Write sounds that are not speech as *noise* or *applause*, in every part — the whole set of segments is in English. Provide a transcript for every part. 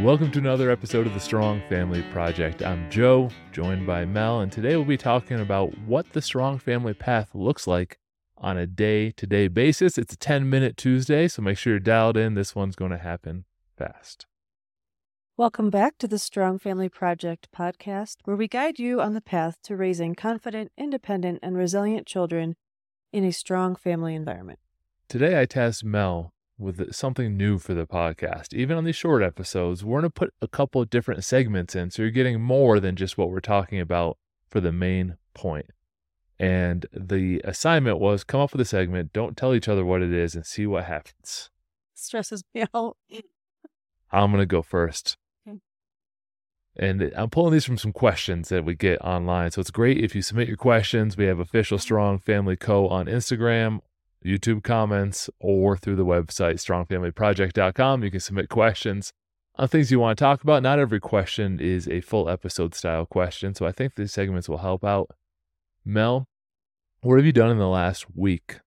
Welcome to another episode of the Strong Family Project. I'm Joe, joined by Mel, and today we'll be talking about what the Strong Family Path looks like on a day to day basis. It's a 10 minute Tuesday, so make sure you're dialed in. This one's going to happen fast. Welcome back to the Strong Family Project podcast, where we guide you on the path to raising confident, independent, and resilient children in a strong family environment. Today, I tasked Mel with something new for the podcast. Even on these short episodes, we're going to put a couple of different segments in so you're getting more than just what we're talking about for the main point. And the assignment was come up with a segment, don't tell each other what it is, and see what happens. Stresses me out. I'm going to go first. Hmm. And I'm pulling these from some questions that we get online. So it's great if you submit your questions. We have official Strong Family Co. on Instagram YouTube comments, or through the website, strongfamilyproject.com. You can submit questions on things you want to talk about. Not every question is a full episode style question. So I think these segments will help out. Mel, what have you done in the last week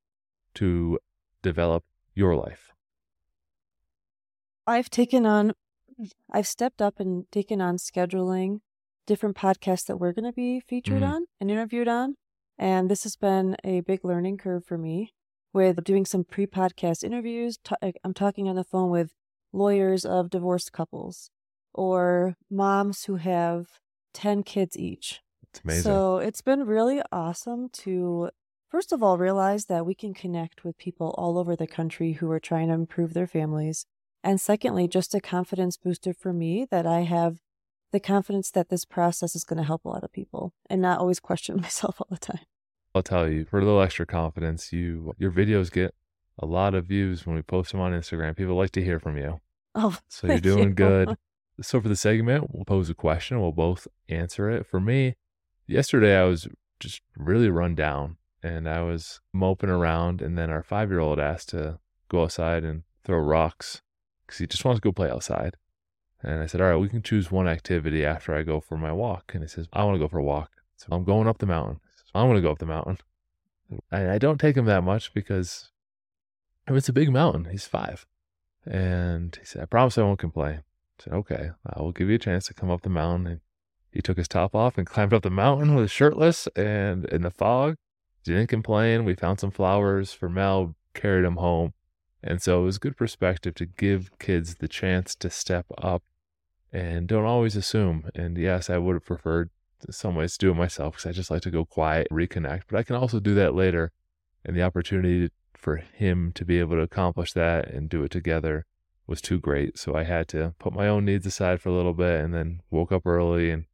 to develop your life? I've taken on, I've stepped up and taken on scheduling different podcasts that we're going to be featured mm-hmm. on and interviewed on. And this has been a big learning curve for me with doing some pre podcast interviews. I'm talking on the phone with lawyers of divorced couples or moms who have 10 kids each. It's amazing. So it's been really awesome to, first of all, realize that we can connect with people all over the country who are trying to improve their families. And secondly, just a confidence booster for me that I have the confidence that this process is going to help a lot of people and not always question *laughs* myself all the time. I'll tell you, for a little extra confidence, you your videos get a lot of views when we post them on Instagram. People like to hear from you. Oh, *laughs* so you're doing you. good. So for the segment, we'll pose a question. We'll both answer it. For me, yesterday I was just really run down and I was moping around. And then our five year old asked to go outside and throw rocks because he just wants to go play outside. And I said, All right, we can choose one activity after I go for my walk. And he says, I want to go for a walk. So I'm going up the mountain. I want to go up the mountain. I, I don't take him that much because I mean, it's a big mountain. He's five. And he said, I promise I won't complain. I said, okay, I will give you a chance to come up the mountain. And he took his top off and climbed up the mountain with shirtless and in the fog. Didn't complain. We found some flowers for Mel, carried him home. And so it was good perspective to give kids the chance to step up and don't always assume. And yes, I would have preferred some ways do it myself because I just like to go quiet, reconnect. But I can also do that later. And the opportunity for him to be able to accomplish that and do it together was too great. So I had to put my own needs aside for a little bit and then woke up early and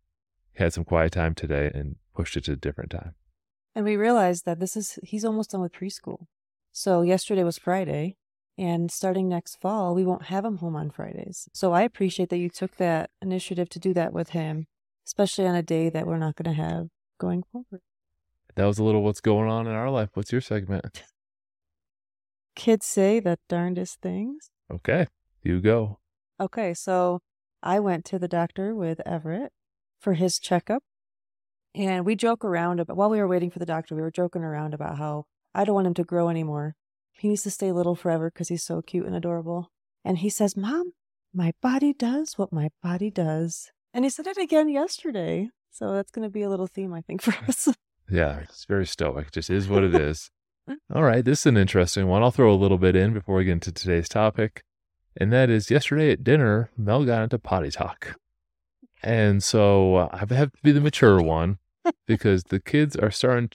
had some quiet time today and pushed it to a different time. And we realized that this is, he's almost done with preschool. So yesterday was Friday. And starting next fall, we won't have him home on Fridays. So I appreciate that you took that initiative to do that with him especially on a day that we're not going to have going forward. That was a little what's going on in our life. What's your segment? *laughs* Kids say the darndest things. Okay, you go. Okay, so I went to the doctor with Everett for his checkup. And we joke around about, while we were waiting for the doctor, we were joking around about how I don't want him to grow anymore. He needs to stay little forever because he's so cute and adorable. And he says, Mom, my body does what my body does. And he said it again yesterday. So that's going to be a little theme, I think, *laughs* for us. yeah, it's very stoic. Just is what it is. *laughs* All right, this is an interesting one. I'll throw a little bit in before we get into today's topic. And that is yesterday at dinner, Mel got into potty talk. And so uh, I have to be the mature one because the kids are starting,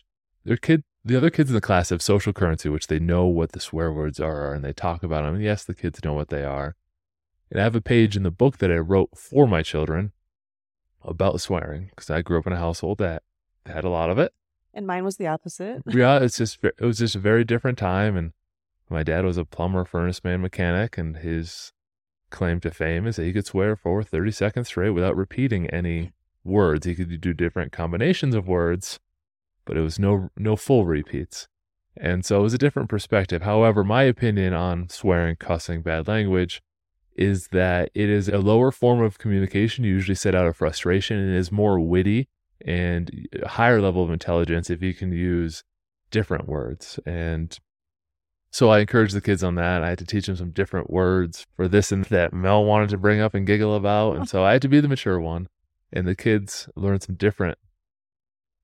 their kid, the other kids in the class have social currency, which they know what the swear words are and they talk about them. And yes, the kids know what they are. And I have a page in the book that I wrote for my children about swearing because I grew up in a household that had a lot of it. And mine was the opposite. *laughs* yeah, it's just it was just a very different time, and my dad was a plumber, furnace man, mechanic, and his claim to fame is that he could swear for 30 seconds straight without repeating any words. He could do different combinations of words, but it was no no full repeats. And so it was a different perspective. However, my opinion on swearing, cussing, bad language is that it is a lower form of communication, usually set out of frustration, and is more witty and higher level of intelligence if you can use different words. And So I encouraged the kids on that. I had to teach them some different words for this and that Mel wanted to bring up and giggle about. And so I had to be the mature one. And the kids learned some different,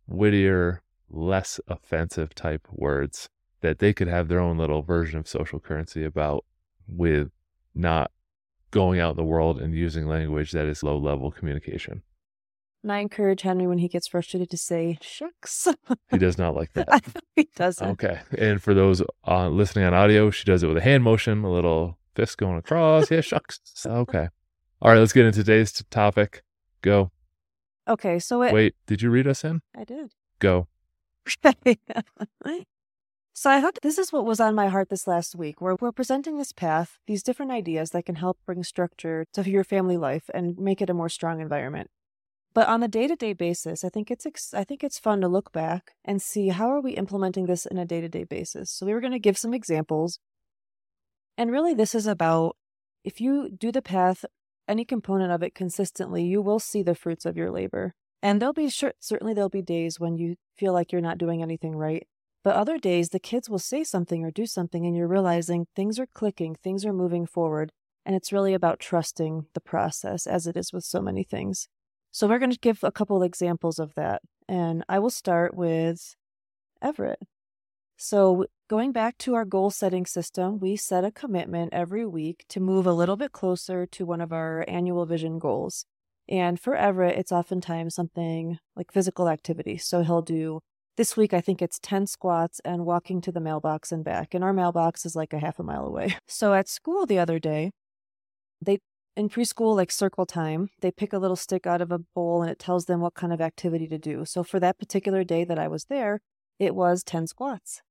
wittier, less offensive type words that they could have their own little version of social currency about with not going out in the world and using language that is low level communication. And I encourage Henry when he gets frustrated to say shucks. He does not like that. *laughs* He doesn't. Okay. And for those uh, listening on audio, she does it with a hand motion, a little fist going across. Yeah, shucks. Okay. All right, let's get into today's t- topic. Go. Okay, so it, Wait, did you read us in? I did. Go. *laughs* so I hope this is what was on my heart this last week, where we're presenting this path, these different ideas that can help bring structure to your family life and make it a more strong environment. But on a day-to-day basis, I think it's ex- I think it's fun to look back and see how are we implementing this in a day-to-day basis. So we were going to give some examples. And really this is about if you do the path, any component of it consistently, you will see the fruits of your labor. And there'll be sure, certainly there'll be days when you feel like you're not doing anything right. But other days the kids will say something or do something and you're realizing things are clicking, things are moving forward, and it's really about trusting the process as it is with so many things. So we're going to give a couple examples of that. And I will start with Everett. So, going back to our goal setting system, we set a commitment every week to move a little bit closer to one of our annual vision goals. And for Everett, it's oftentimes something like physical activity. So he'll do this week, I think it's 10 squats and walking to the mailbox and back. And our mailbox is like a half a mile away. *laughs* So at school the other day, they in preschool, like circle time, they pick a little stick out of a bowl and it tells them what kind of activity to do. So for that particular day that I was there, it was 10 squats.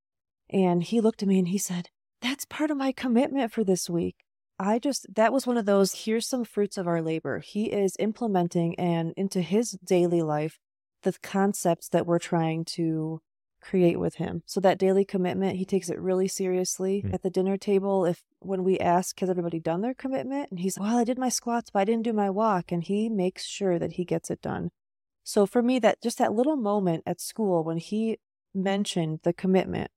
And he looked at me and he said, That's part of my commitment for this week. I just, that was one of those, here's some fruits of our labor. He is implementing and into his daily life the concepts that we're trying to create with him. So that daily commitment, he takes it really seriously Mm. at the dinner table. If when we ask, has everybody done their commitment? And he's, well, I did my squats, but I didn't do my walk. And he makes sure that he gets it done. So for me, that just that little moment at school when he mentioned the commitment,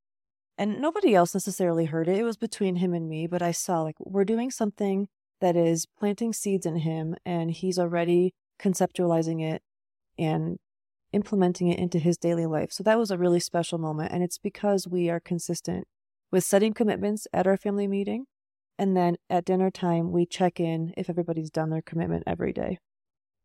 and nobody else necessarily heard it, it was between him and me, but I saw like we're doing something that is planting seeds in him, and he's already conceptualizing it and implementing it into his daily life. So that was a really special moment. And it's because we are consistent with setting commitments at our family meeting. And then at dinner time, we check in if everybody's done their commitment every day.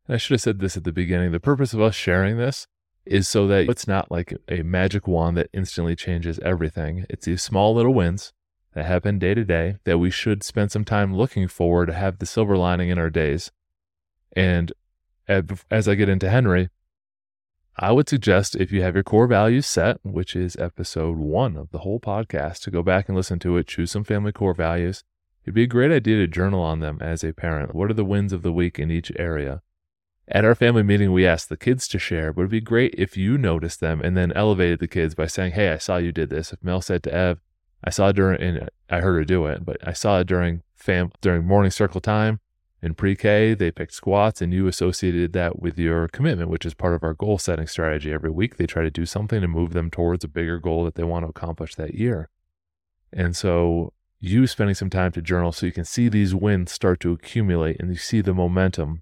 And I should have said this at the beginning. The purpose of us sharing this is so that it's not like a magic wand that instantly changes everything. It's these small little wins that happen day to day that we should spend some time looking forward to have the silver lining in our days. And as I get into Henry, I would suggest if you have your core values set, which is episode one of the whole podcast, to go back and listen to it, choose some family core values. It'd be a great idea to journal on them as a parent. What are the wins of the week in each area? At our family meeting, we asked the kids to share, but it'd be great if you noticed them and then elevated the kids by saying, Hey, I saw you did this. If Mel said to Ev, I saw during, and I heard her do it, but I saw it during fam, during morning circle time in pre-K, they picked squats and you associated that with your commitment, which is part of our goal setting strategy. Every week they try to do something to move them towards a bigger goal that they want to accomplish that year. And so you spending some time to journal so you can see these wins start to accumulate and you see the momentum.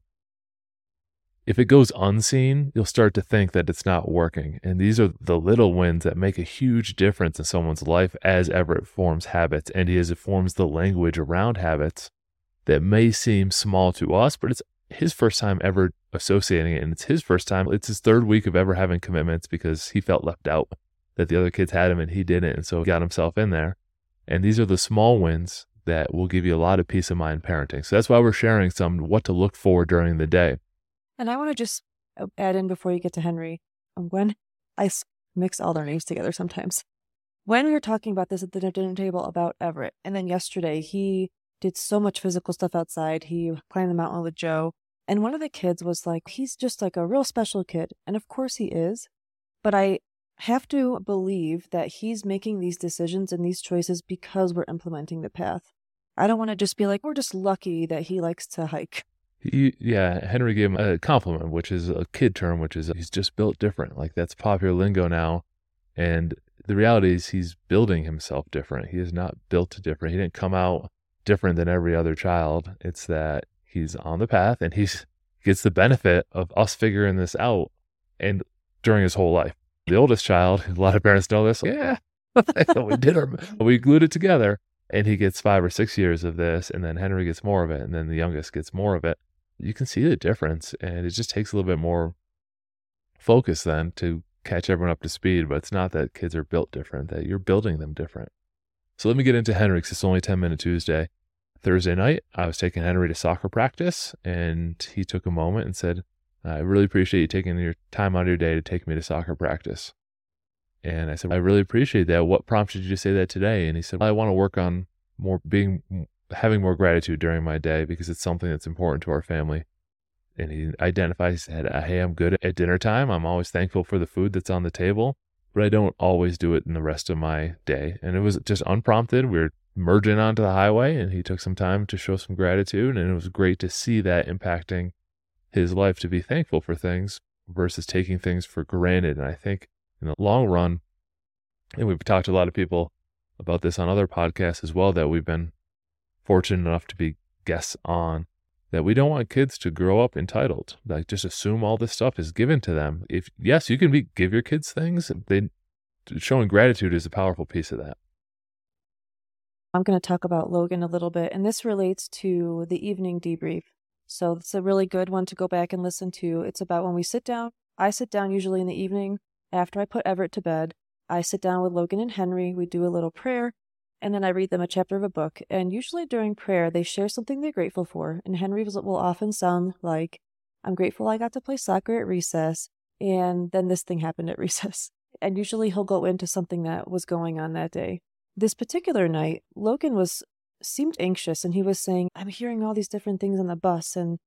If it goes unseen, you'll start to think that it's not working. And these are the little wins that make a huge difference in someone's life as Everett forms habits and as it forms the language around habits that may seem small to us, but it's his first time ever associating it. And it's his first time. It's his third week of ever having commitments because he felt left out that the other kids had him and he didn't. And so he got himself in there. And these are the small wins that will give you a lot of peace of mind parenting. So that's why we're sharing some what to look for during the day. And I want to just add in before you get to Henry, um, when I mix all their names together sometimes. When we were talking about this at the dinner table about Everett, and then yesterday he did so much physical stuff outside. He climbed the mountain with Joe. And one of the kids was like, he's just like a real special kid. And of course he is. But I have to believe that he's making these decisions and these choices because we're implementing the path. I don't want to just be like, we're just lucky that he likes to hike. He, yeah, Henry gave him a compliment, which is a kid term, which is he's just built different. Like that's popular lingo now. And the reality is he's building himself different. He is not built different. He didn't come out different than every other child. It's that he's on the path and he's gets the benefit of us figuring this out and during his whole life. The oldest child, a lot of parents know this. Yeah, *laughs* we did our, *laughs* we glued it together and he gets five or six years of this. And then Henry gets more of it. And then the youngest gets more of it. You can see the difference. And it just takes a little bit more focus then to catch everyone up to speed. But it's not that kids are built different, that you're building them different. So let me get into Henry because it's only 10 minute Tuesday. Thursday night, I was taking Henry to soccer practice, and he took a moment and said, I really appreciate you taking your time out of your day to take me to soccer practice. And I said, I really appreciate that. What prompted you to say that today? And he said, well, I want to work on more being, having more gratitude during my day because it's something that's important to our family. And he identified, he said, Hey, I'm good at dinner time. I'm always thankful for the food that's on the table, but I don't always do it in the rest of my day. And it was just unprompted. We were merging onto the highway and he took some time to show some gratitude. And it was great to see that impacting his life to be thankful for things versus taking things for granted. And I think in the long run, and we've talked to a lot of people about this on other podcasts as well that we've been fortunate enough to be guests on that we don't want kids to grow up entitled like just assume all this stuff is given to them if yes you can be give your kids things they showing gratitude is a powerful piece of that i'm going to talk about logan a little bit and this relates to the evening debrief so it's a really good one to go back and listen to. It's about when we sit down. I sit down usually in the evening after I put Everett to bed. I sit down with Logan and Henry. We do a little prayer, and then I read them a chapter of a book. And usually during prayer, they share something they're grateful for. And Henry will often sound like, I'm grateful I got to play soccer at recess, and then this thing happened at *laughs* recess. And usually he'll go into something that was going on that day. This particular night, Logan was seemed anxious and he was saying, I'm hearing all these different things on the bus and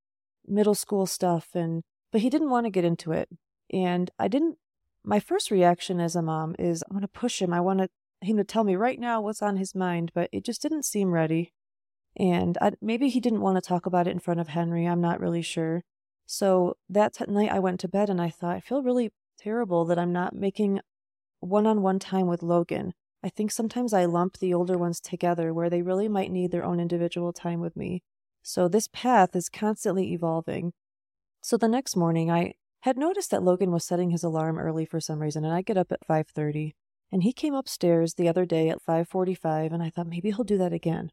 middle school stuff and but he didn't want to get into it. And I didn't my first reaction as a mom is I want to push him. I want to, him to tell me right now what's on his mind, but it just didn't seem ready. And I, maybe he didn't want to talk about it in front of Henry. I'm not really sure. So that t- night I went to bed and I thought, I feel really terrible that I'm not making one on one time with Logan. I think sometimes I lump the older ones together where they really might need their own individual time with me. So this path is constantly evolving. So the next morning I had noticed that Logan was setting his alarm early for some reason and I get up at 5:30 and he came upstairs the other day at 5:45 and I thought maybe he'll do that again.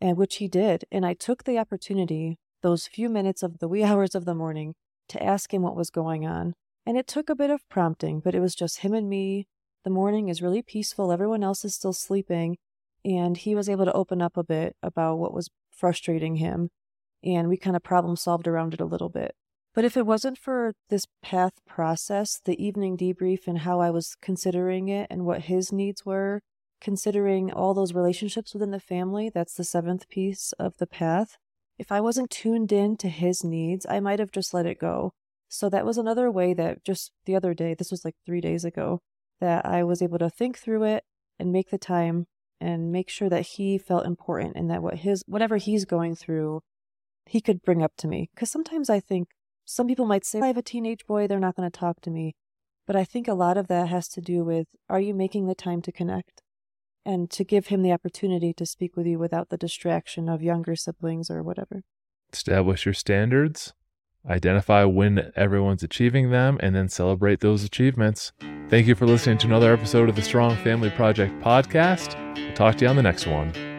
And which he did, and I took the opportunity those few minutes of the wee *laughs* hours of the morning to ask him what was going on. And it took a bit of prompting, but it was just him and me the morning is really peaceful. Everyone else is still sleeping. And he was able to open up a bit about what was frustrating him. And we kind of problem solved around it a little bit. But if it wasn't for this path process, the evening debrief and how I was considering it and what his needs were, considering all those relationships within the family, that's the seventh piece of the path. If I wasn't tuned in to his needs, I might have just let it go. So that was another way that just the other day, this was like three days ago, that I was able to think through it and make the time and make sure that he felt important and that what his whatever he's going through he could bring up to me cuz sometimes I think some people might say I have a teenage boy they're not going to talk to me but I think a lot of that has to do with are you making the time to connect and to give him the opportunity to speak with you without the distraction of younger siblings or whatever establish your standards identify when everyone's achieving them, and then celebrate those achievements. Thank you for listening to another episode of the Strong Family Project podcast. We'll talk to you on the next one.